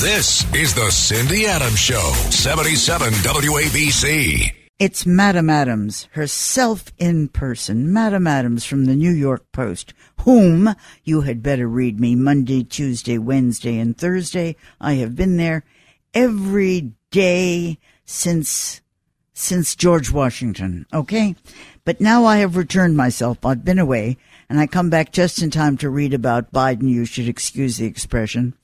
This is the Cindy Adams Show, 77 WABC. It's Madam Adams, herself in person, Madam Adams from the New York Post, whom you had better read me Monday, Tuesday, Wednesday, and Thursday. I have been there every day since since George Washington, okay? But now I have returned myself. I've been away, and I come back just in time to read about Biden. You should excuse the expression.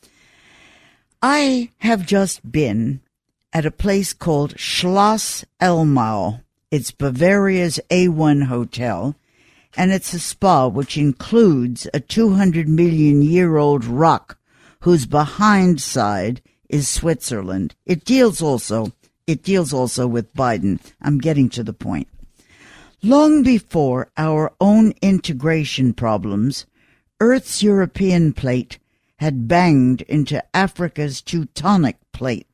I have just been at a place called Schloss Elmau. It's Bavaria's A1 hotel, and it's a spa which includes a 200 million year old rock whose behind side is Switzerland. It deals also it deals also with Biden. I'm getting to the point. Long before our own integration problems, Earth's European plate had banged into Africa's Teutonic plate,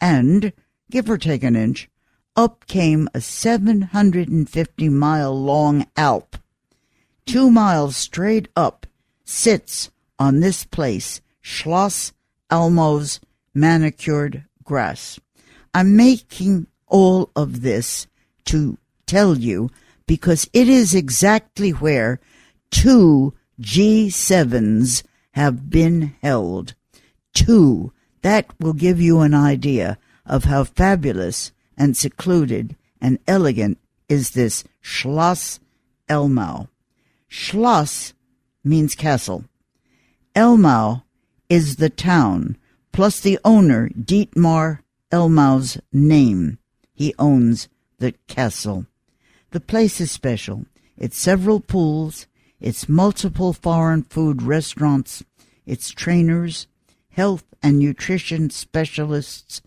and, give or take an inch, up came a 750 mile long Alp. Two miles straight up sits on this place Schloss Elmau's manicured grass. I'm making all of this to tell you because it is exactly where two G7s have been held. Two. That will give you an idea of how fabulous and secluded and elegant is this Schloss Elmau. Schloss means castle. Elmau is the town, plus the owner, Dietmar Elmau's name. He owns the castle. The place is special. It's several pools, it's multiple foreign food restaurants, it's trainers, health and nutrition specialists,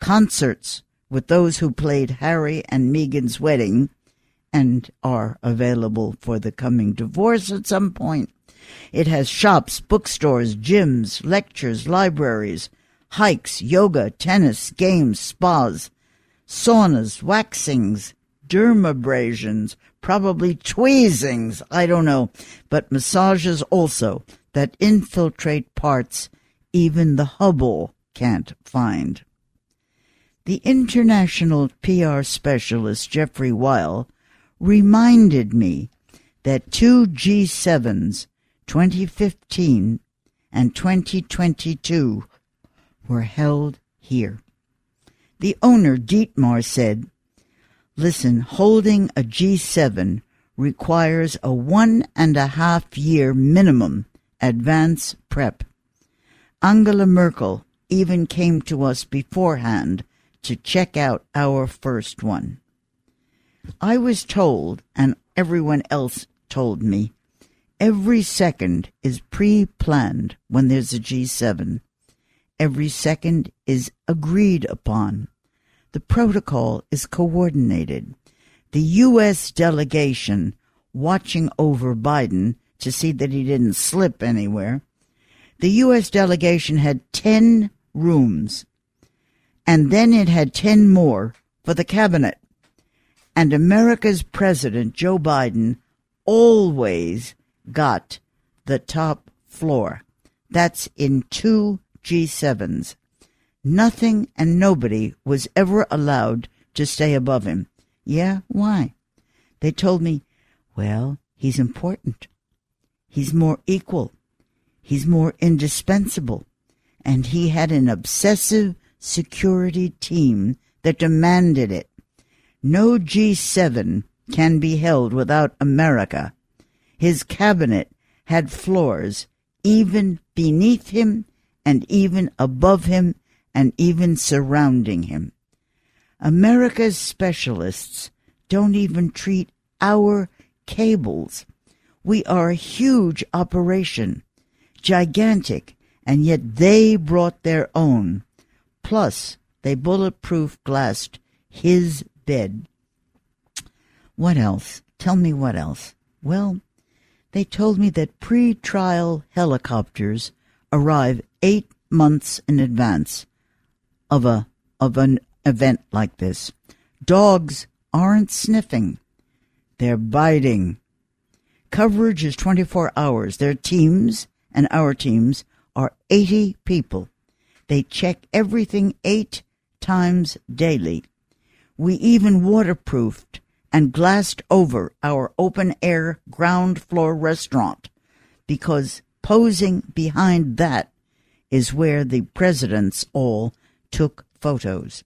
concerts with those who played Harry and Meghan's wedding and are available for the coming divorce at some point. It has shops, bookstores, gyms, lectures, libraries, hikes, yoga, tennis, games, spas, saunas, waxings, dermabrasions, probably tweezings, I don't know, but massages also that infiltrate parts even the Hubble can't find. The international PR specialist Jeffrey Weil reminded me that two G7s, 2015 and 2022, were held here. The owner, Dietmar, said, Listen, holding a G7 requires a one and a half year minimum advance prep. Angela Merkel even came to us beforehand to check out our first one. I was told, and everyone else told me, every second is pre planned when there's a G7 every second is agreed upon. The protocol is coordinated. The U.S. delegation watching over Biden to see that he didn't slip anywhere. The U.S. delegation had 10 rooms, and then it had 10 more for the cabinet. And America's President, Joe Biden, always got the top floor. That's in two G7s. Nothing and nobody was ever allowed to stay above him. Yeah, why? They told me, well, he's important. He's more equal. He's more indispensable. And he had an obsessive security team that demanded it. No G7 can be held without America. His cabinet had floors even beneath him and even above him and even surrounding him. America's specialists don't even treat our cables. We are a huge operation, gigantic, and yet they brought their own. Plus, they bulletproof glassed his bed. What else? Tell me what else. Well, they told me that pre-trial helicopters arrive eight months in advance of a of an event like this. Dogs aren't sniffing. They're biting. Coverage is 24 hours. Their teams and our teams are 80 people. They check everything eight times daily. We even waterproofed and glassed over our open air ground floor restaurant because posing behind that is where the presidents all took photos.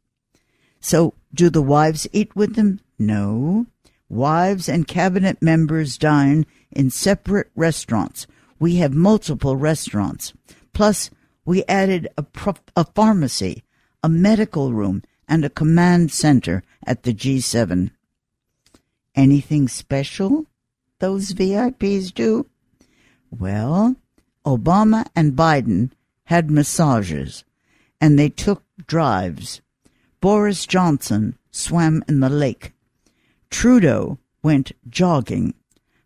So, do the wives eat with them? No. Wives and cabinet members dine in separate restaurants. We have multiple restaurants. Plus, we added a, a pharmacy, a medical room, and a command center at the G7. Anything special those VIPs do? Well, Obama and Biden had massages and they took drives. Boris Johnson swam in the lake. Trudeau went jogging.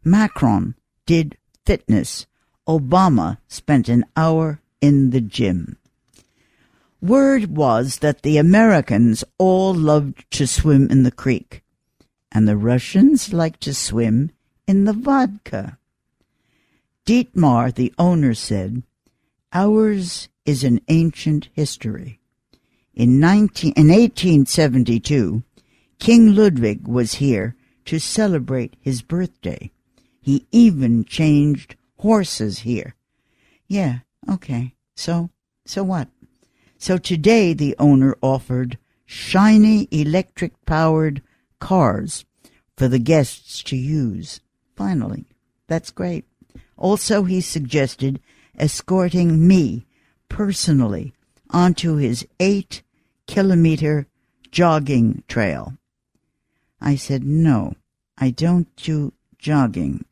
Macron did fitness. Obama spent an hour in the gym. Word was that the Americans all loved to swim in the creek, and the Russians liked to swim in the vodka. Dietmar, the owner, said, Ours is an ancient history. In, 19, in 1872, King Ludwig was here to celebrate his birthday. He even changed horses here. Yeah, okay. So, so what? So today the owner offered shiny electric powered cars for the guests to use. Finally. That's great. Also, he suggested escorting me personally onto his eight kilometer jogging trail. I said, no, I don't do jogging.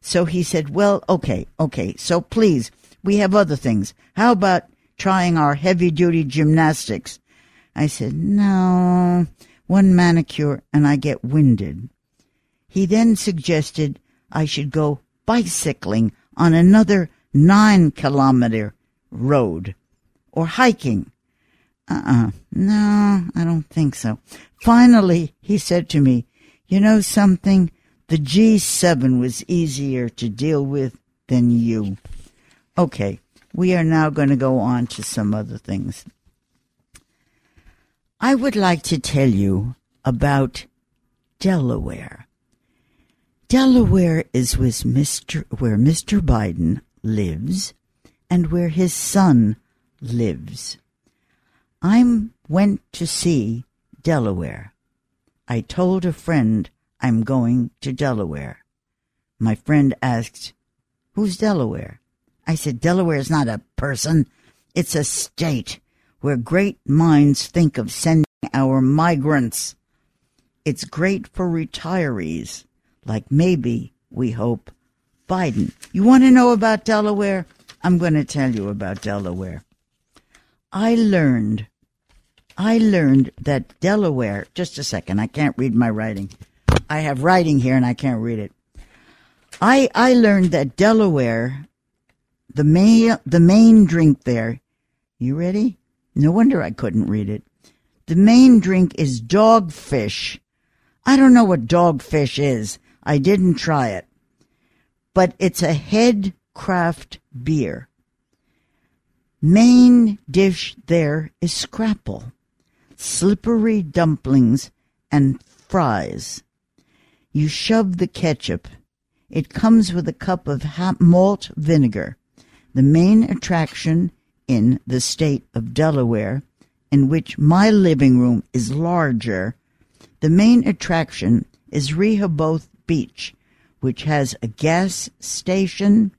So he said, well, okay, okay, so please, we have other things. How about trying our heavy duty gymnastics? I said, no, one manicure and I get winded. He then suggested I should go bicycling on another nine kilometer road or hiking. Uh-uh. No, I don't think so. Finally, he said to me, you know something? The G7 was easier to deal with than you. Okay, we are now going to go on to some other things. I would like to tell you about Delaware. Delaware is Mr. where Mr. Biden lives and where his son lives. I went to see Delaware. I told a friend I'm going to Delaware. My friend asked, Who's Delaware? I said, Delaware is not a person. It's a state where great minds think of sending our migrants. It's great for retirees like maybe, we hope, Biden. You want to know about Delaware? I'm going to tell you about Delaware. I learned, I learned that Delaware, just a second, I can't read my writing. I have writing here and I can't read it. I, I learned that Delaware, the main, the main drink there, you ready? No wonder I couldn't read it. The main drink is dogfish. I don't know what dogfish is. I didn't try it. But it's a head craft beer. Main dish there is scrapple, slippery dumplings, and fries. You shove the ketchup. It comes with a cup of hot malt vinegar. The main attraction in the state of Delaware, in which my living room is larger, the main attraction is Rehoboth Beach, which has a gas station,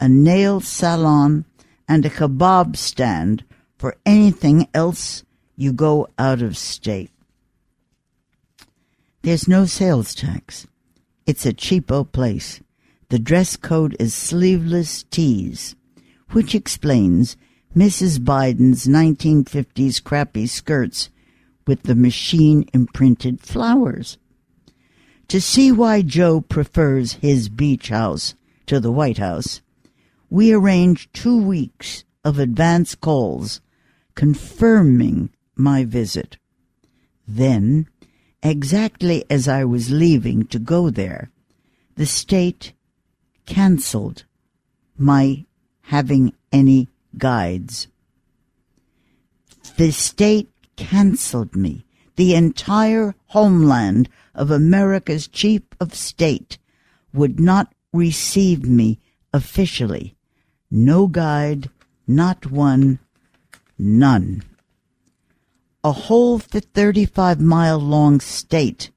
a nail salon, and a kebab stand for anything else you go out of state. There's no sales tax. It's a cheapo place. The dress code is sleeveless tees, which explains Mrs. Biden's 1950s crappy skirts with the machine imprinted flowers. To see why Joe prefers his beach house to the White House, we arranged two weeks of advance calls confirming my visit. Then, exactly as I was leaving to go there, the state canceled my having any guides. The state canceled me. The entire homeland of America's chief of state would not receive me officially. No guide, not one, none. A whole 35 mile long state,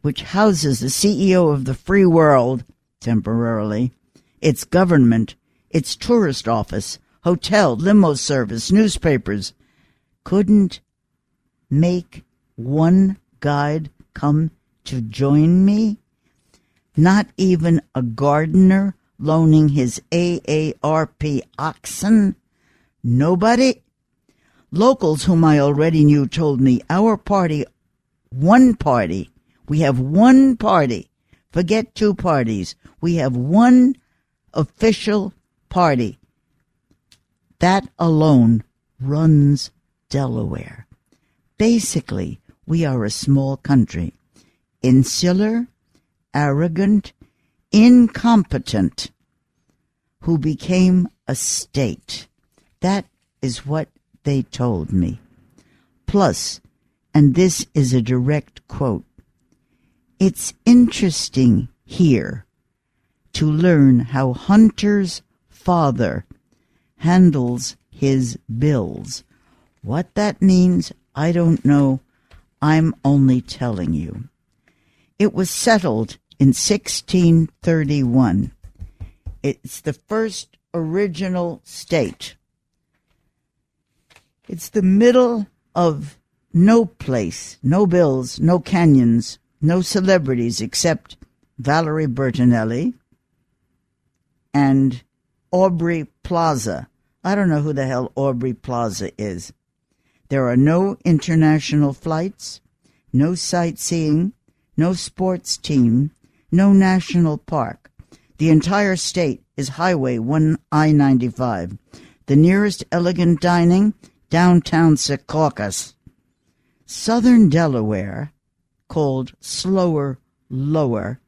which houses the CEO of the free world temporarily, its government, its tourist office, hotel, limo service, newspapers, couldn't make one guide come to join me? Not even a gardener loaning his AARP oxen? Nobody? Locals whom I already knew told me our party, one party, we have one party. Forget two parties. We have one official party. That alone runs Delaware. Basically, we are a small country. Insular, arrogant, incompetent, who became a state. That is what they told me. Plus, and this is a direct quote, it's interesting here to learn how Hunter's father handles his bills. What that means, I don't know. I'm only telling you. It was settled in 1631. It's the first original state. It's the middle of no place, no bills, no canyons, no celebrities except Valerie Bertinelli and Aubrey Plaza. I don't know who the hell Aubrey Plaza is. There are no international flights, no sightseeing, no sports team, no national park. The entire state is Highway 1 I 95. The nearest elegant dining, downtown Secaucus. Southern Delaware, called Slower Lower,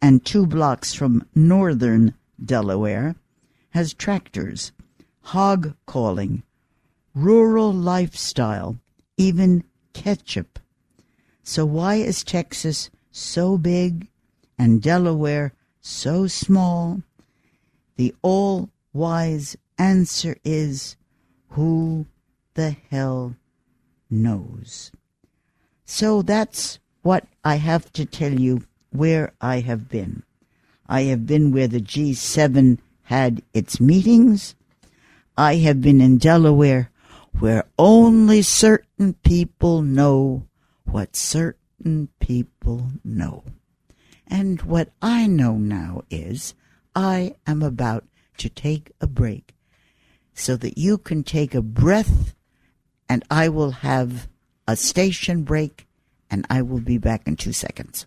and two blocks from northern Delaware, has tractors, hog calling, rural lifestyle, even ketchup. So why is Texas so big and Delaware so small? The all wise answer is who the hell knows. So that's what I have to tell you where I have been. I have been where the G7 had its meetings. I have been in Delaware where only certain people know what certain people know. And what I know now is I am about to take a break so that you can take a breath and I will have a station break and I will be back in two seconds.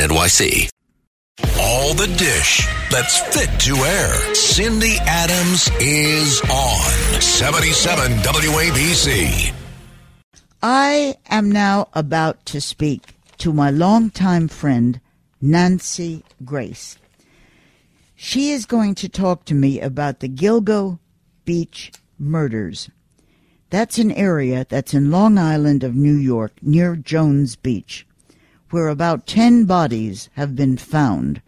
NYC. All the dish that's fit to air. Cindy Adams is on 77 WABC. I am now about to speak to my longtime friend, Nancy Grace. She is going to talk to me about the Gilgo Beach murders. That's an area that's in Long Island of New York near Jones Beach where about 10 bodies have been found.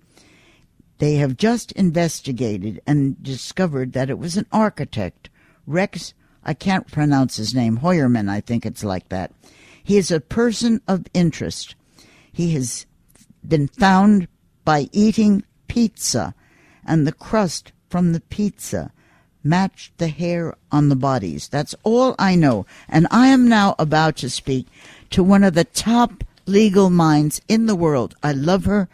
They have just investigated and discovered that it was an architect, Rex, I can't pronounce his name, Heuermann, I think it's like that. He is a person of interest. He has been found by eating pizza, and the crust from the pizza matched the hair on the bodies. That's all I know. And I am now about to speak to one of the top legal minds in the world. I love her.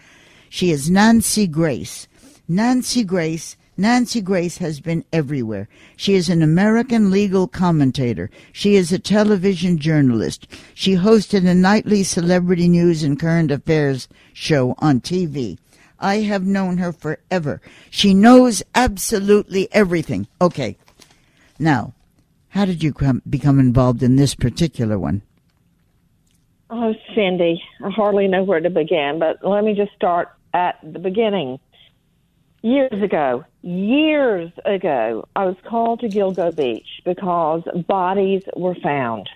She is Nancy Grace. Nancy Grace Nancy Grace has been everywhere. She is an American legal commentator. She is a television journalist. She hosted a nightly celebrity news and current affairs show on TV. I have known her forever. She knows absolutely everything. Okay. Now, how did you come, become involved in this particular one? Oh, Cindy, I hardly know where to begin, but let me just start at the beginning. Years ago, years ago, I was called to Gilgo Beach because bodies were found.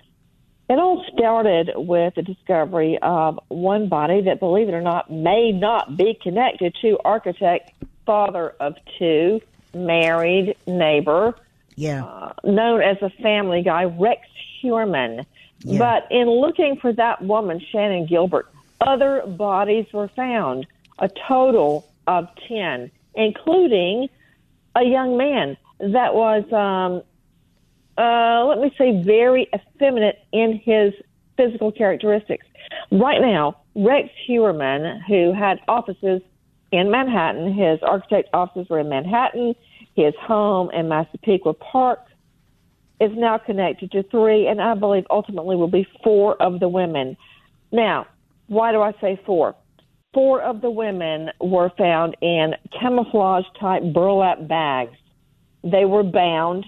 It all started with the discovery of one body that, believe it or not, may not be connected to architect, father of two, married neighbor, Yeah. uh, known as a family guy, Rex Heuermann. But in looking for that woman, Shannan Gilbert, other bodies were found, a total of 10, including a young man that was, um, uh, let me say, very effeminate in his physical characteristics. Right now, Rex Heuermann, who had offices in Manhattan, his architect offices were in Manhattan, his home in Massapequa Park, is now connected to three, and I believe ultimately will be four of the women. Now, why do I say four? Four of the women were found in camouflage type burlap bags. They were bound.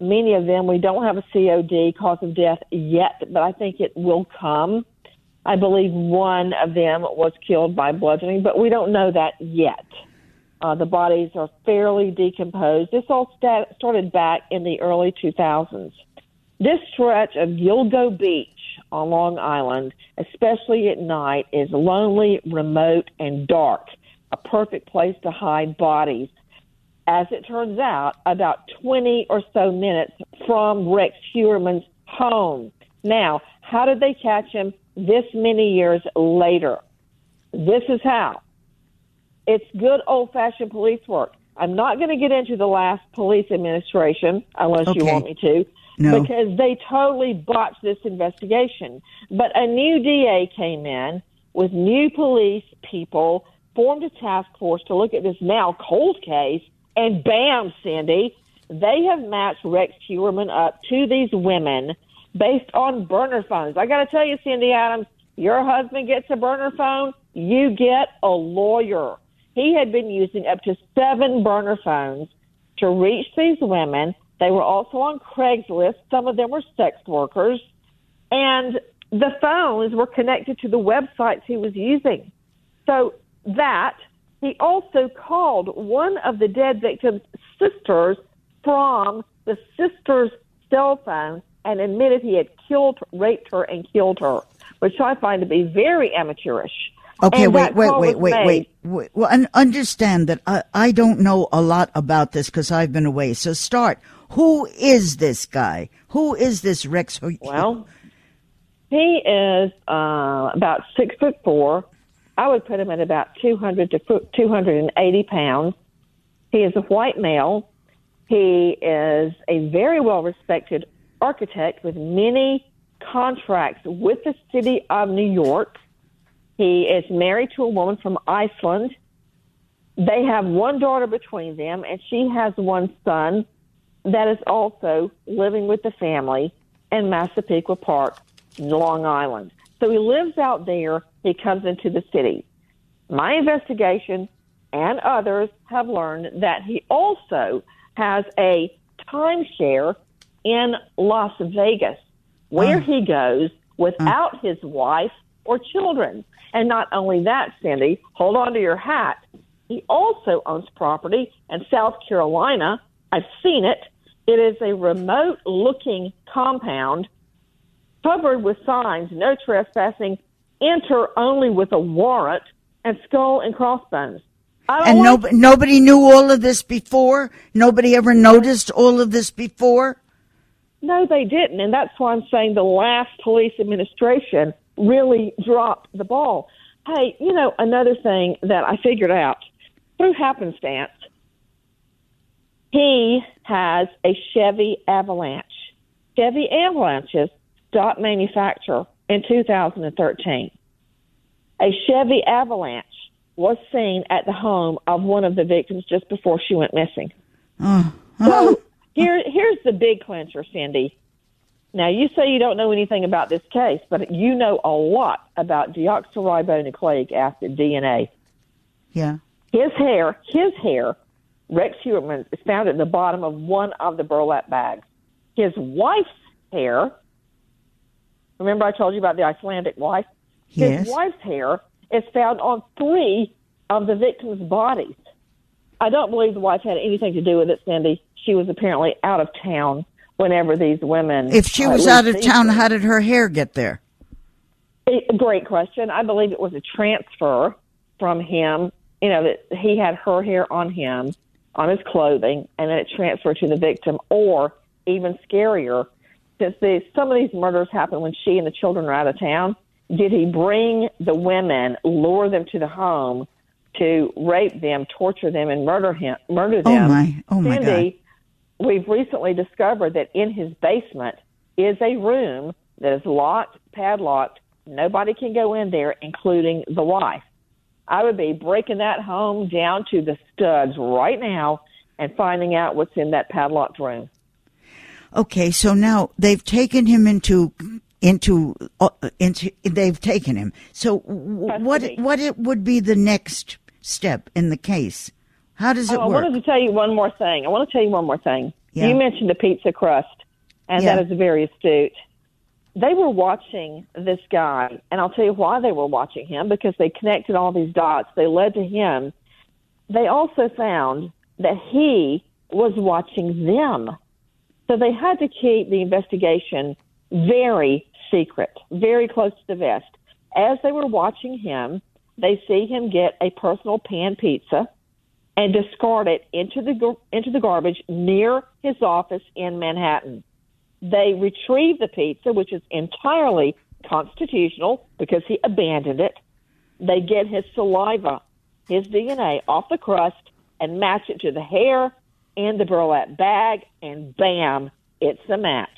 Many of them, we don't have a COD, cause of death yet, but I think it will come. I believe one of them was killed by bludgeoning, but we don't know that yet. Uh, the bodies are fairly decomposed. This all sta- started back in the early 2000s. This stretch of Gilgo Beach on Long Island, especially at night, is lonely, remote, and dark. A perfect place to hide bodies. As it turns out, about 20 or so minutes from Rex Heuermann's home. Now, how did they catch him this many years later? This is how. It's good old fashioned police work. I'm not going to get into the last police administration unless you want me to, No. because they totally botched this investigation. But a new DA came in with new police people, formed a task force to look at this now cold case, and bam, Cindy, they have matched Rex Heuermann up to these women based on burner phones. I got to tell you, Cindy Adams, your husband gets a burner phone, you get a lawyer. He had been using up to seven burner phones to reach these women. They were also on Craigslist. Some of them were sex workers. And the phones were connected to the websites he was using. So that he also called one of the dead victim's sisters from the sister's cell phone and admitted he had killed, raped her, and killed her, which I find to be very amateurish. Okay, And wait, wait, wait, wait, wait, wait. Well, un- understand that I, I don't know a lot about this because I've been away. So start. Who is this guy? Who is this Rex? Well, he is uh, about six foot four. I would put him at about 200 to 280 pounds. He is a white male. He is a very well respected architect with many contracts with the city of New York. He is married to a woman from Iceland. They have one daughter between them, and she has one son that is also living with the family in Massapequa Park, Long Island. So he lives out there. He comes into the city. My investigation and others have learned that he also has a timeshare in Las Vegas where mm. he goes without mm. his wife or children. And not only that, Cindy, hold on to your hat. He also owns property in South Carolina. I've seen it. It is a remote looking compound covered with signs, no trespassing, enter only with a warrant, and skull and crossbones. And no, nobody knew all of this before? Nobody ever noticed all of this before? No, they didn't. And that's why I'm saying the last police administration really dropped the ball. Hey, you know, another thing that I figured out through happenstance, he has a Chevy Avalanche. Chevy Avalanches stopped manufacture in 2013. A Chevy Avalanche was seen at the home of one of the victims just before she went missing. Oh. So here, here's the big clincher, Cindy. Now, you say you don't know anything about this case, but you know a lot about deoxyribonucleic acid DNA. Yeah. His hair, his hair, Rex Heuermann, is found at the bottom of one of the burlap bags. His wife's hair, remember I told you about the Icelandic wife? Yes. His wife's hair is found on three of the victims' bodies. I don't believe the wife had anything to do with it, Cindy. She was apparently out of town whenever these women. If she uh, was out of town, women- how did her hair get there? Great question. I believe it was a transfer from him. You know that he had her hair on him, on his clothing, and then it transferred to the victim. Or even scarier, since these, some of these murders happen when she and the children are out of town. Did he bring the women, lure them to the home, to rape them, torture them, and murder him? Murder them. Oh them? my! Oh my God! Cindy, we've recently discovered that in his basement is a room that is locked, padlocked. Nobody can go in there, including the wife. I would be breaking that home down to the studs right now and finding out what's in that padlocked room. Okay, so now they've taken him into into uh, into they've taken him. So w- what what it would be the next step in the case? How does oh, it Oh, I wanted to tell you one more thing. I want to tell you one more thing. Yeah. You mentioned the pizza crust, and Yeah. that is very astute. They were watching this guy, and I'll tell you why they were watching him because they connected all these dots. They led to him. They also found that he was watching them. So they had to keep the investigation very secret, very close to the vest. As they were watching him, they see him get a personal pan pizza and discard it into the into the garbage near his office in Manhattan. They retrieve the pizza, which is entirely constitutional because he abandoned it. They get his saliva, his DNA off the crust, and match it to the hair in the burlap bag, and bam, it's a match.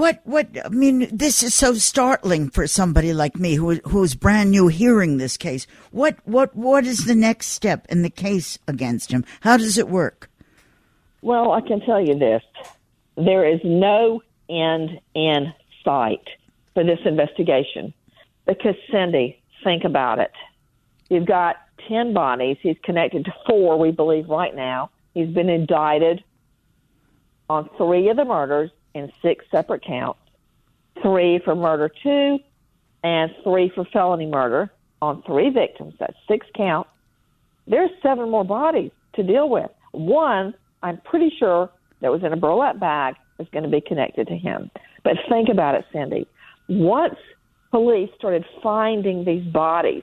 What what I mean this is so startling for somebody like me who who's brand new hearing this case. What what what is the next step in the case against him? How does it work? Well, I can tell you this. There is no end in sight for this investigation because, Cindy, think about it. You've got 10 bodies. He's connected to four, we believe, right now. He's been indicted on three of the murders in six separate counts three for murder two and three for felony murder on three victims. That's six counts. There's seven more bodies to deal with. One, I'm pretty sure that was in a burlap bag is going to be connected to him. But think about it, Cindy. Once police started finding these bodies,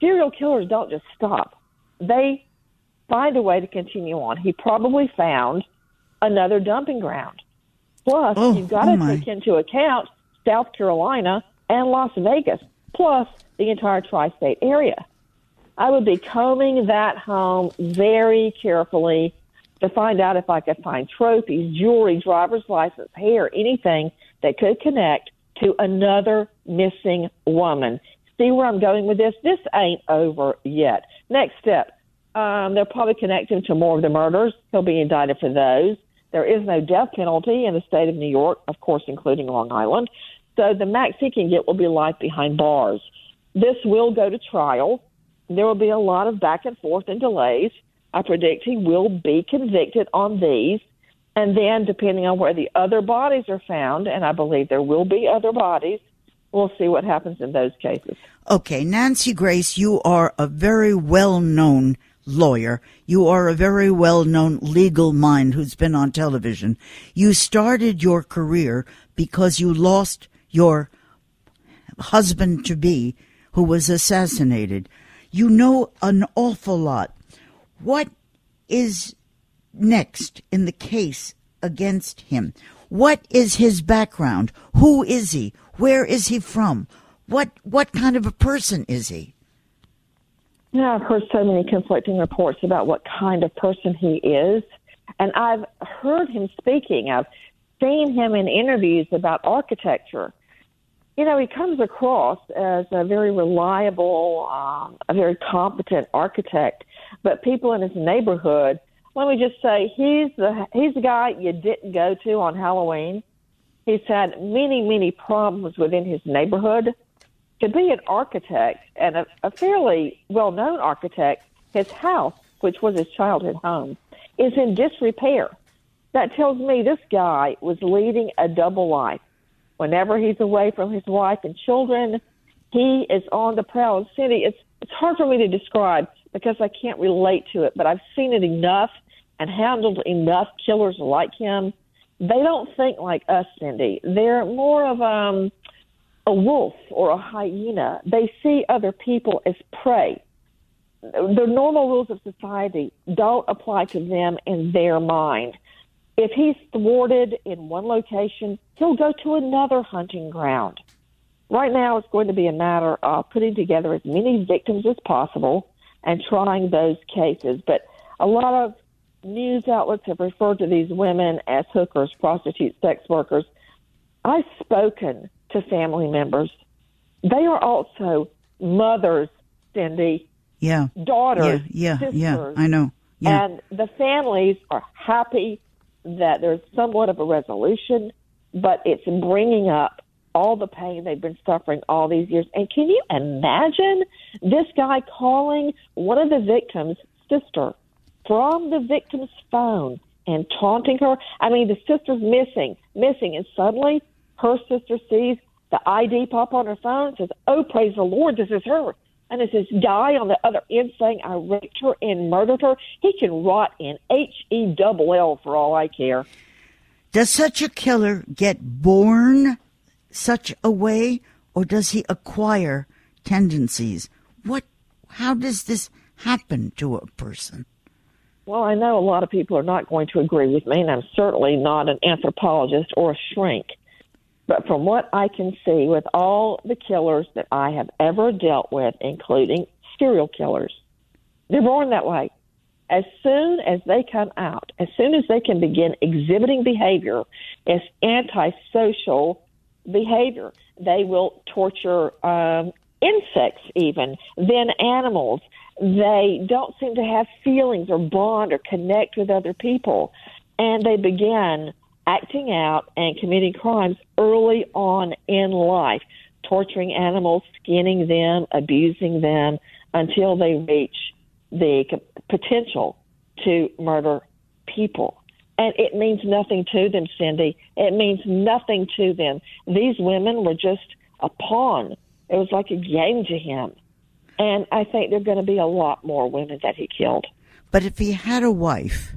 serial killers don't just stop. They find a way to continue on. He probably found another dumping ground. Plus, Oh, you've got oh to my. take into account South Carolina and Las Vegas, plus the entire tri state area. I would be combing that home very carefully to find out if I could find trophies, jewelry, driver's license, hair, anything that could connect to another missing woman. See where I'm going with this? This ain't over yet. Next step. Um, they'll probably connect him to more of the murders. He'll be indicted for those. There is no death penalty in the state of New York, of course, including Long Island. So the max he can get will be life behind bars. This will go to trial. There will be a lot of back and forth and delays. I predict he will be convicted on these. And then, depending on where the other bodies are found, and I believe there will be other bodies, we'll see what happens in those cases. Okay, Nancy Grace, you are a very well known lawyer. You are a very well known legal mind who's been on television. You started your career because you lost your husband to be who was assassinated. You know an awful lot. What is next in the case against him? What is his background? Who is he? Where is he from? What what kind of a person is he? Know, I've heard so many conflicting reports about what kind of person he is, and I've heard him speaking. I've seen him in interviews about architecture. you know, he comes across as a very reliable, um, a very competent architect. But people in his neighborhood, let me just say, he's the he's the guy you didn't go to on Halloween. He's had many, many problems within his neighborhood. To be an architect and a, a fairly well-known architect, his house, which was his childhood home, is in disrepair. That tells me this guy was leading a double life. Whenever he's away from his wife and children, he is on the prowl. And Cindy, it's it's hard for me to describe because I can't relate to it, but I've seen it enough and handled enough killers like him. They don't think like us, Cindy. They're more of um, a wolf or a hyena. They see other people as prey. The normal rules of society don't apply to them in their mind. If he's thwarted in one location, he'll go to another hunting ground. Right now, it's going to be a matter of putting together as many victims as possible and trying those cases. But a lot of news outlets have referred to these women as hookers, prostitutes, sex workers. I've spoken to family members. They are also mothers, Cindy. Yeah. Daughters. Yeah, yeah, sisters, yeah. I know. Yeah. And the families are happy that there's somewhat of a resolution, but it's bringing up all the pain they've been suffering all these years. And can you imagine this guy calling one of the victims' sister from the victim's phone and taunting her? I mean, the sister's missing, missing, and suddenly her sister sees the ID pop on her phone and says, Oh, praise the Lord, this is her. And it's this guy on the other end saying, I raped her and murdered her. He can rot in H E double L for all I care. Does such a killer get born such a way, or does he acquire tendencies? What? How does this happen to a person? Well, I know a lot of people are not going to agree with me, and I'm certainly not an anthropologist or a shrink. But from what I can see, with all the killers that I have ever dealt with, including serial killers, they're born that way. As soon as they come out, as soon as they can begin exhibiting behavior as antisocial behavior, they will torture um, insects, even, then animals. They don't seem to have feelings or bond or connect with other people. And they begin acting out and committing crimes early on in life, torturing animals, skinning them, abusing them until they reach the potential to murder people. And it means nothing to them, Cindy. It means nothing to them. These women were just a pawn. It was like a game to him. And I think there are going to be a lot more women that he killed. But if he had a wife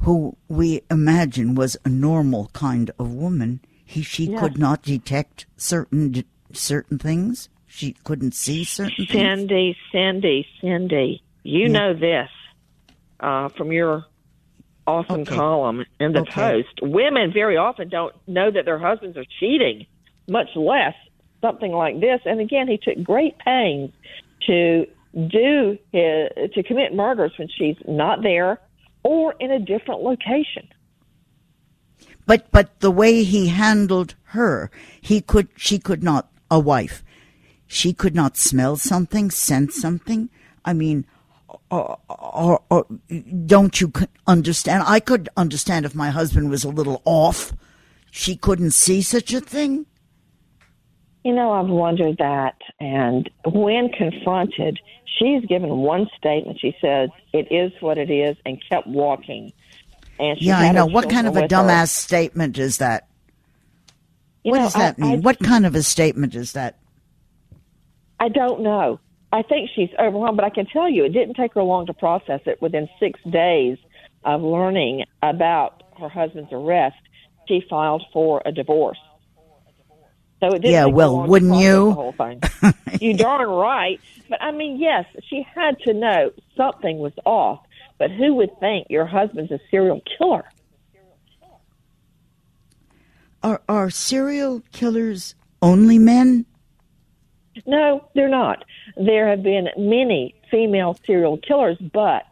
who we imagine was a normal kind of woman, he she yes. could not detect certain certain things. She couldn't see certain Cindy, things. Cindy, Cindy, you yeah. know this uh, from your awesome okay. column in the okay. Post. Women very often don't know that their husbands are cheating, much less something like this. And again, he took great pains to do his, to commit murders when she's not there or in a different location. But but the way he handled her, he could she could not a wife. She could not smell something, sense something. I mean, or, or, or, don't you understand? I could understand if my husband was a little off. She couldn't see such a thing. You know, I've wondered that. And when confronted, she's given one statement. She says, it is what it is, and kept walking. And yeah, I know. What kind of a dumbass her. statement is that? You what know, does that I, mean? I, what kind of a statement is that? I don't know. I think she's overwhelmed, but I can tell you it didn't take her long to process it. Within six days of learning about her husband's arrest, she filed for a divorce. So it didn't yeah, well, wouldn't you? whole thing. you darn right. But I mean, yes, she had to know something was off. But who would think your husband's a serial killer? Are are serial killers only men? No, they're not. There have been many female serial killers, but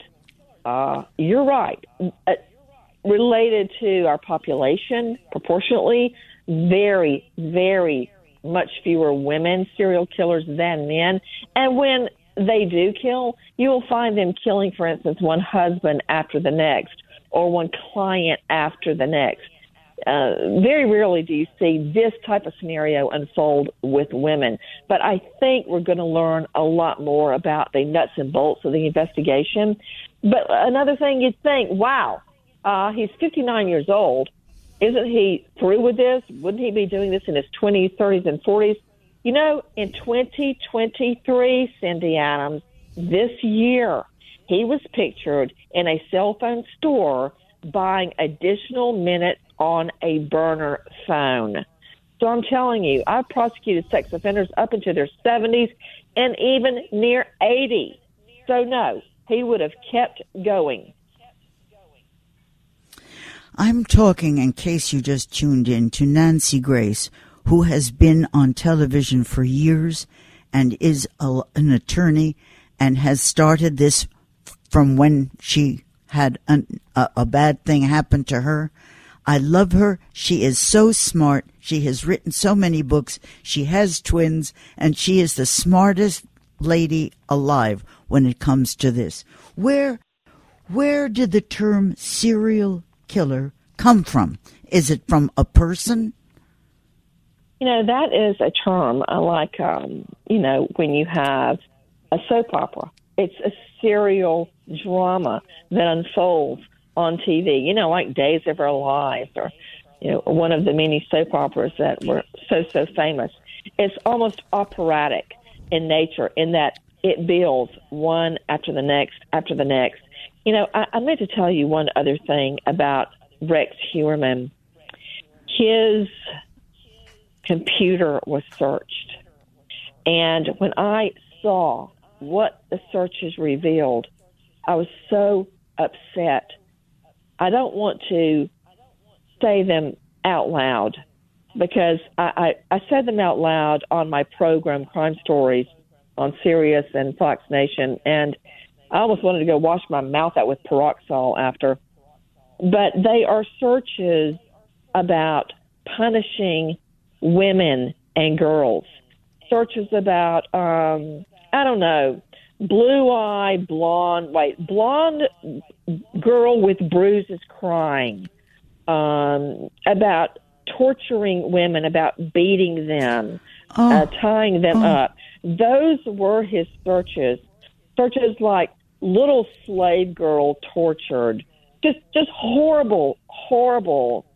uh, you're right. Uh, related to our population, proportionately, very, very much fewer women serial killers than men. And when they do kill, you will find them killing, for instance, one husband after the next or one client after the next. Uh, very rarely do you see this type of scenario unfold with women. But I think we're going to learn a lot more about the nuts and bolts of the investigation. But another thing you'd think, wow, uh, he's 59 years old. Isn't he through with this? Wouldn't he be doing this in his 20s, 30s, and 40s? You know, in 2023, Cindy Adams, this year, he was pictured in a cell phone store buying additional minutes on a burner phone. So I'm telling you, I've prosecuted sex offenders up into their 70s and even near 80. So no, he would have kept going. I'm talking, in case you just tuned in, to Nancy Grace, who has been on television for years and is a, an attorney and has started this from when she had an, a, a bad thing happen to her. I love her. She is so smart. She has written so many books. She has twins, and she is the smartest lady alive when it comes to this. Where, where did the term serial killer come from? Is it from a person? You know, that is a term like, um, you know, when you have a soap opera. It's a serial drama that unfolds on TV. You know, like Days of Our Lives or, you know, one of the many soap operas that were so, so famous. It's almost operatic in nature in that it builds one after the next after the next. You know, I, I meant to tell you one other thing about Rex Heuermann. His computer was searched. And when I saw what the searches revealed, I was so upset. I don't want to say them out loud because I, I, I said them out loud on my program, Crime Stories, on Sirius and Fox Nation, and I almost wanted to go wash my mouth out with Pyroxal after. But they are searches about punishing women and girls. Searches about, um, I don't know, blue eye, blonde, wait, blonde girl with bruises crying, um, about torturing women, about beating them, oh. uh, tying them oh. up. Those were his searches. Searches like little slave girl tortured, just just horrible, horrible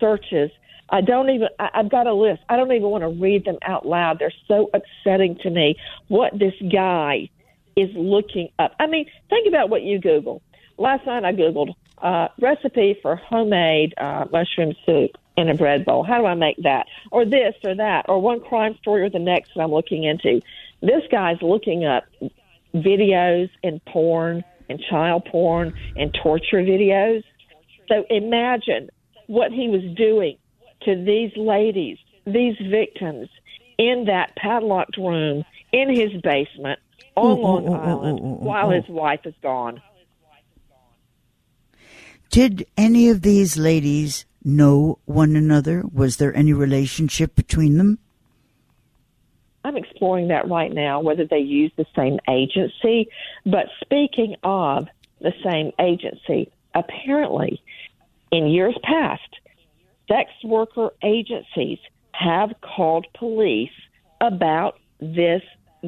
searches. I don't even. I, I've got a list. I don't even want to read them out loud. They're so upsetting to me. What this guy is looking up. I mean, think about what you Google. Last night I Googled uh, recipe for homemade uh, mushroom soup in a bread bowl. How do I make that? Or this or that, or one crime story or the next that I'm looking into. This guy's looking up videos and porn and child porn and torture videos. So imagine what he was doing to these ladies, these victims, in that padlocked room in his basement on mm, Long mm, mm, Island while his wife is gone. Did any of these ladies know one another? Was there any relationship between them? I'm exploring that right now, whether they use the same agency. But speaking of the same agency, apparently in years past, sex worker agencies have called police about this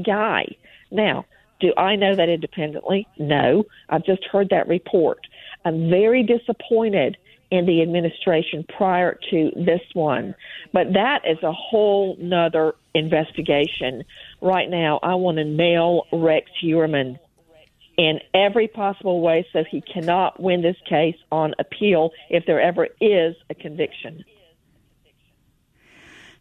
guy. Now, do I know that independently? No. I've just heard that report. I'm very disappointed in the administration prior to this one. But that is a whole nother investigation. Right now, I want to nail Rex Heuermann in every possible way so he cannot win this case on appeal if there ever is a conviction.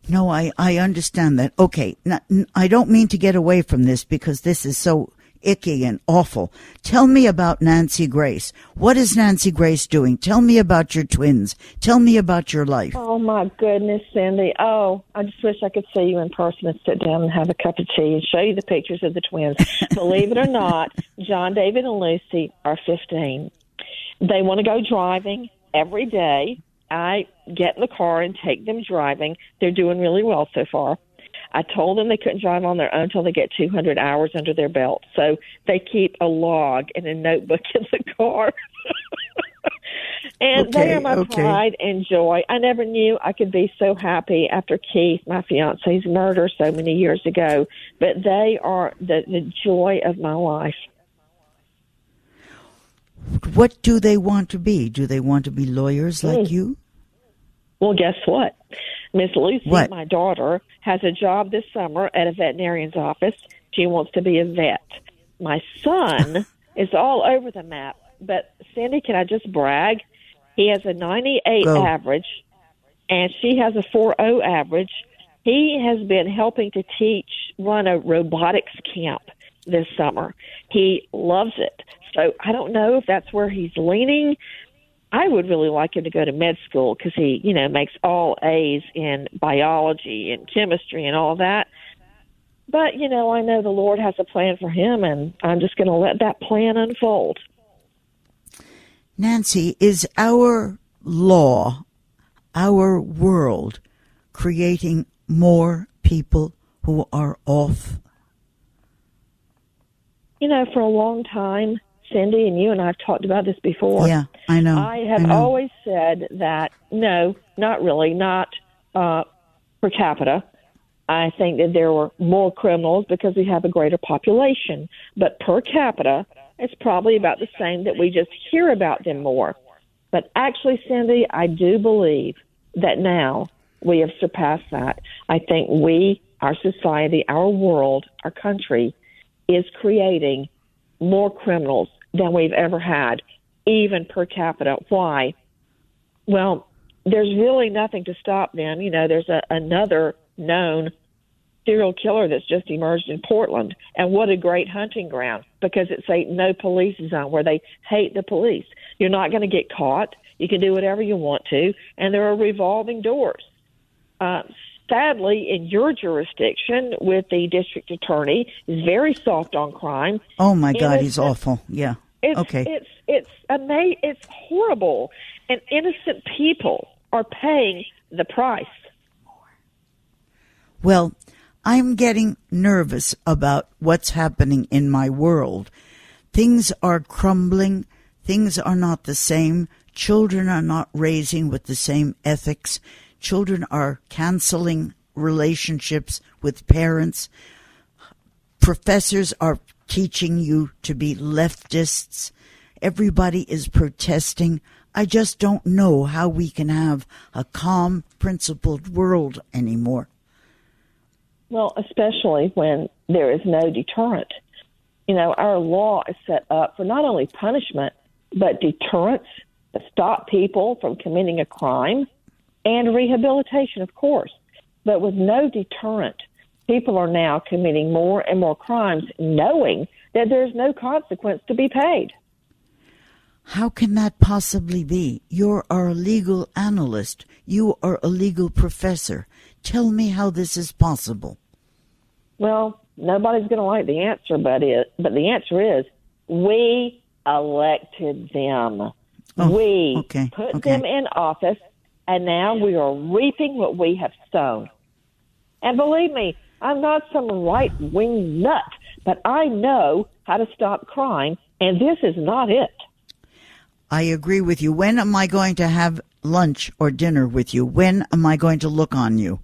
No, I, I understand that. Okay. Not, I don't mean to get away from this because this is so icky and awful. Tell me about Nancy Grace. What is Nancy Grace doing? Tell me about your twins. Tell me about your life. Oh my goodness, Cindy. Oh, I just wish I could see you in person and sit down and have a cup of tea and show you the pictures of the twins. Believe it or not, John David and Lucy are 15. They want to go driving every day. I get in the car and take them driving. They're doing really well so far. I told them they couldn't drive on their own until they get 200 hours under their belt. So they keep a log and a notebook in the car. and Okay, they are my okay. pride and joy. I never knew I could be so happy after Keith, my fiance's murder so many years ago, but they are the, the joy of my life. What do they want to be? Do they want to be lawyers like Mm. you? Well, guess what? Miss Lucy, What? my daughter, has a job this summer at a veterinarian's office. She wants to be a vet. My son is all over the map. But Cindy, can I just brag? He has a 98 Go. average, and she has a 40 average. He has been helping to teach, run a robotics camp this summer. He loves it. So I don't know if that's where he's leaning. I would really like him to go to med school because he, you know, makes all A's in biology and chemistry and all that. But, you know, I know the Lord has a plan for him, and I'm just going to let that plan unfold. Nancy, is our law, our world, creating more people who are off? You know, for a long time, Cindy and you and I have talked about this before. Yeah, I know. I have know. always said that no, not really, not uh, per capita. I think that there were more criminals because we have a greater population, but per capita, it's probably about the same that we just hear about them more. But actually, Cindy, I do believe that now we have surpassed that. I think we, our society, our world, our country, is creating more criminals than we've ever had, even per capita. Why? Well, there's really nothing to stop them. You know, there's a, another known serial killer that's just emerged in Portland, and what a great hunting ground because it's a no police zone where they hate the police. You're not going to get caught. You can do whatever you want to, and there are revolving doors. Uh, sadly, in your jurisdiction, with the district attorney, is very soft on crime. Oh my God, he's awful. Yeah. It's okay. it's it's ama- It's horrible, and innocent people are paying the price. Well, I'm getting nervous about what's happening in my world. Things are crumbling. Things are not the same. Children are not raising with the same ethics. Children are canceling relationships with parents. Professors are teaching you to be leftists. Everybody is protesting. I just don't know how we can have a calm, principled world anymore. Well, especially when there is no deterrent. You know, our law is set up for not only punishment, but deterrence to stop people from committing a crime and rehabilitation, of course. But with no deterrent, people are now committing more and more crimes knowing that there's no consequence to be paid. How can that possibly be? You're a legal analyst. You are a legal professor. Tell me how this is possible. Well, nobody's going to like the answer, but it, but the answer is we elected them. Oh, we okay, put okay. them in office, and now we are reaping what we have sown. And believe me, I'm not some right wing nut, but I know how to stop crime, and this is not it. I agree with you. When am I going to have lunch or dinner with you? When am I going to look on you?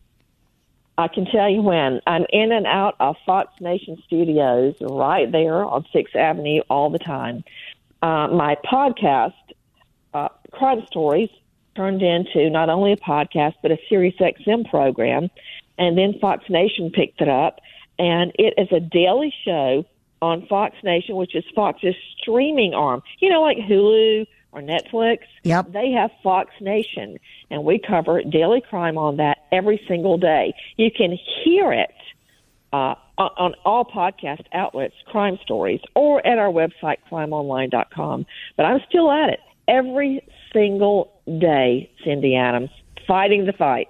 I can tell you when. I'm in and out of Fox Nation Studios right there on Sixth Avenue all the time. Uh, my podcast, uh, Crime Stories, turned into not only a podcast but a Sirius XM program, and then Fox Nation picked it up, and it is a daily show on Fox Nation, which is Fox's streaming arm. You know, like Hulu or Netflix. Yep. They have Fox Nation, and we cover daily crime on that every single day. You can hear it uh, on, on all podcast outlets, Crime Stories, or at our website, crimeonline.com. But I'm still at it every single day, Cindy Adams, fighting the fight.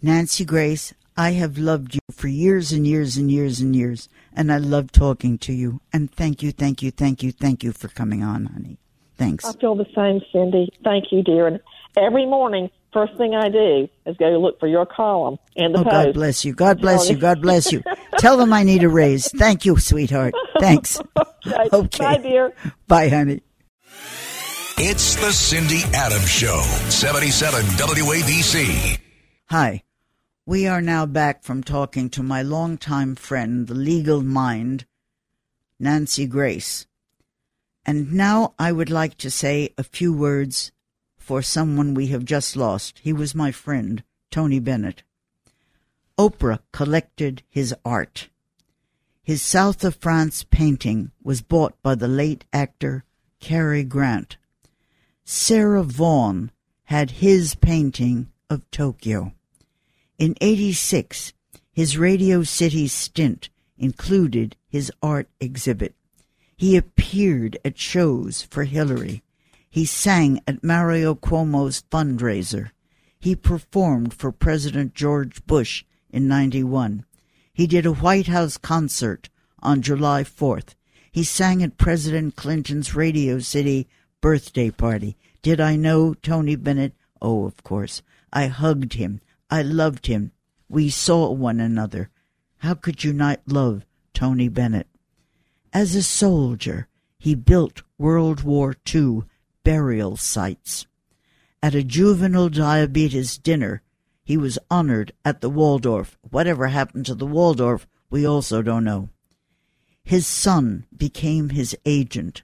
Nancy Grace, I have loved you for years and years and years and years, and I love talking to you. And thank you, thank you, thank you, thank you for coming on, honey. Thanks. I feel the same, Cindy. Thank you, dear. And every morning first thing I do is go look for your column in the oh, Post. God bless you. God bless you. God bless you. Tell them I need a raise. Thank you, sweetheart. Thanks. okay. Okay. Bye, dear. Bye, honey. It's the Cindy Adams Show, 77 WABC. Hi. We are now back from talking to my longtime friend, the legal mind, Nancy Grace. And now I would like to say a few words for someone we have just lost. He was my friend, Tony Bennett. Oprah collected his art. His South of France painting was bought by the late actor Cary Grant. Sarah Vaughan had his painting of Tokyo. In 86, his Radio City stint included his art exhibit. He appeared at shows for Hillary. He sang at Mario Cuomo's fundraiser. He performed for President George Bush in 91. He did a White House concert on July 4th. He sang at President Clinton's Radio City birthday party. Did I know Tony Bennett? Oh, of course. I hugged him. I loved him. We saw one another. How could you not love Tony Bennett? As a soldier, he built World War II burial sites. At a juvenile diabetes dinner, he was honored at the Waldorf. Whatever happened to the Waldorf, we also don't know. His son became his agent.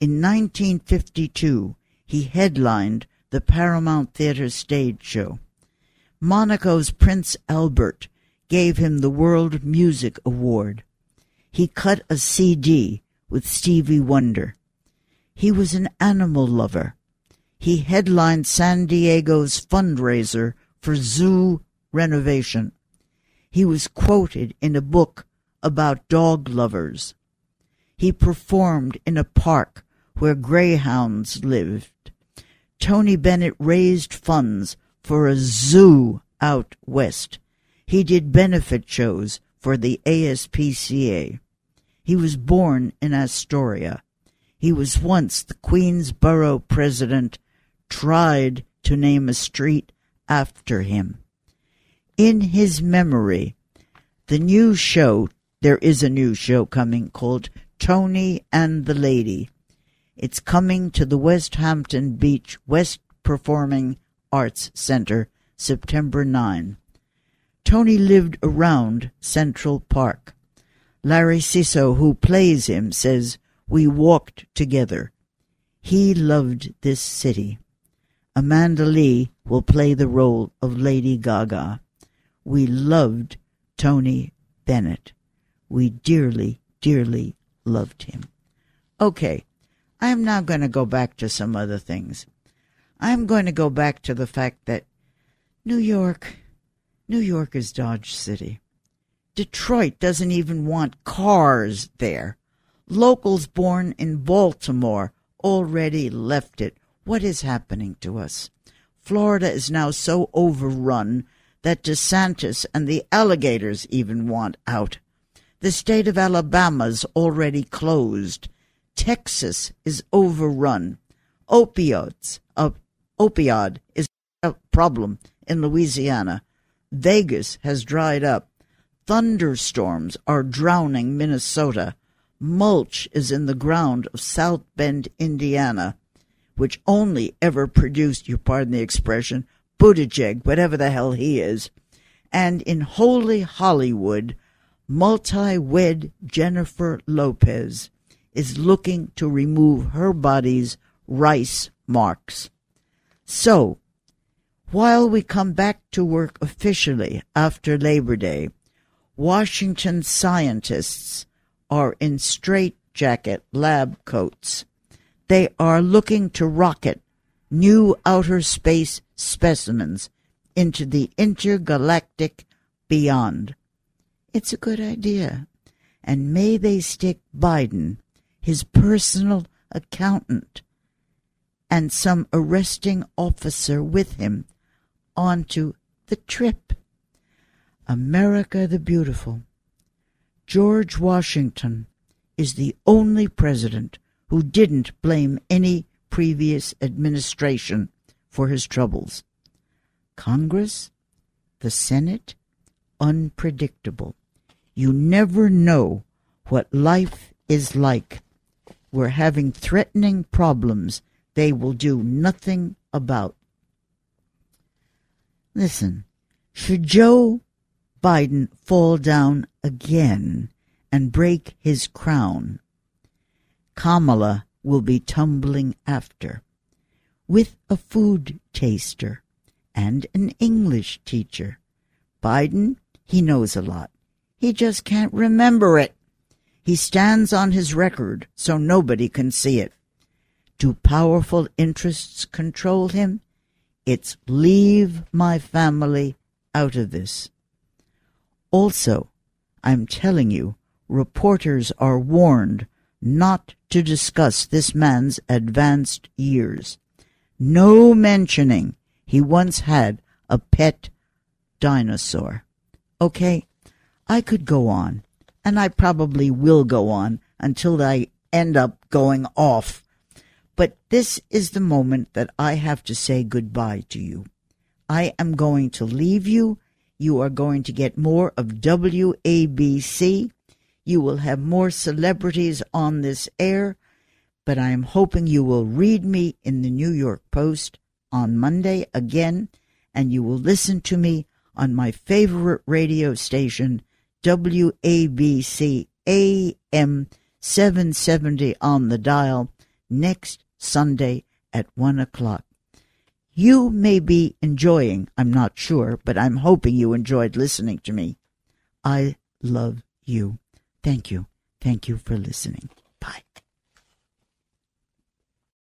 In 1952, he headlined the Paramount Theater stage show. Monaco's Prince Albert gave him the World Music Award. He cut a CD with Stevie Wonder. He was an animal lover. He headlined San Diego's fundraiser for zoo renovation. He was quoted in a book about dog lovers. He performed in a park where greyhounds lived. Tony Bennett raised funds for a zoo out west. He did benefit shows for the ASPCA. He was born in Astoria. He was once the Queensborough president, tried to name a street after him. In his memory, the new show, there is a new show coming called Tony and the Lady. It's coming to the West Hampton Beach West Performing Arts Center September 9. Tony lived around Central Park. Larry Ciso, who plays him, says, We walked together. He loved this city. Amanda Lee will play the role of Lady Gaga. We loved Tony Bennett. We dearly, dearly loved him. Okay, I am now going to go back to some other things. I am going to go back to the fact that New York, New York is Dodge City. Detroit doesn't even want cars there. Locals born in Baltimore already left it. What is happening to us? Florida is now so overrun that DeSantis and the alligators even want out. The state of Alabama's already closed. Texas is overrun. Opioids, opioid is a problem in Louisiana. Vegas has dried up. Thunderstorms are drowning Minnesota. Mulch is in the ground of South Bend, Indiana, which only ever produced, you pardon the expression, Buttigieg, whatever the hell he is. And in Holy Hollywood, multi-wed Jennifer Lopez is looking to remove her body's rice marks. So, while we come back to work officially after Labor Day, Washington scientists are in straitjacket lab coats. They are looking to rocket new outer space specimens into the intergalactic beyond. It's a good idea. And may they stick Biden, his personal accountant, and some arresting officer with him onto the trip. America the Beautiful. George Washington is the only president who didn't blame any previous administration for his troubles. Congress, the Senate, unpredictable. You never know what life is like. We're having threatening problems they will do nothing about. Listen, should Joe Biden fall down again and break his crown, Kamala will be tumbling after with a food taster and an English teacher. Biden, he knows a lot. He just can't remember it. He stands on his record so nobody can see it. Do powerful interests control him? It's leave my family out of this. Also, I'm telling you, reporters are warned not to discuss this man's advanced years. No mentioning he once had a pet dinosaur. Okay, I could go on, and I probably will go on until I end up going off. But this is the moment that I have to say goodbye to you. I am going to leave you. You are going to get more of WABC. You will have more celebrities on this air, but I am hoping you will read me in the New York Post on Monday again, and you will listen to me on my favorite radio station, WABC AM 770 on the dial, next Sunday at 1 o'clock. You may be enjoying, I'm not sure, but I'm hoping you enjoyed listening to me. I love you. Thank you. Thank you for listening. Bye.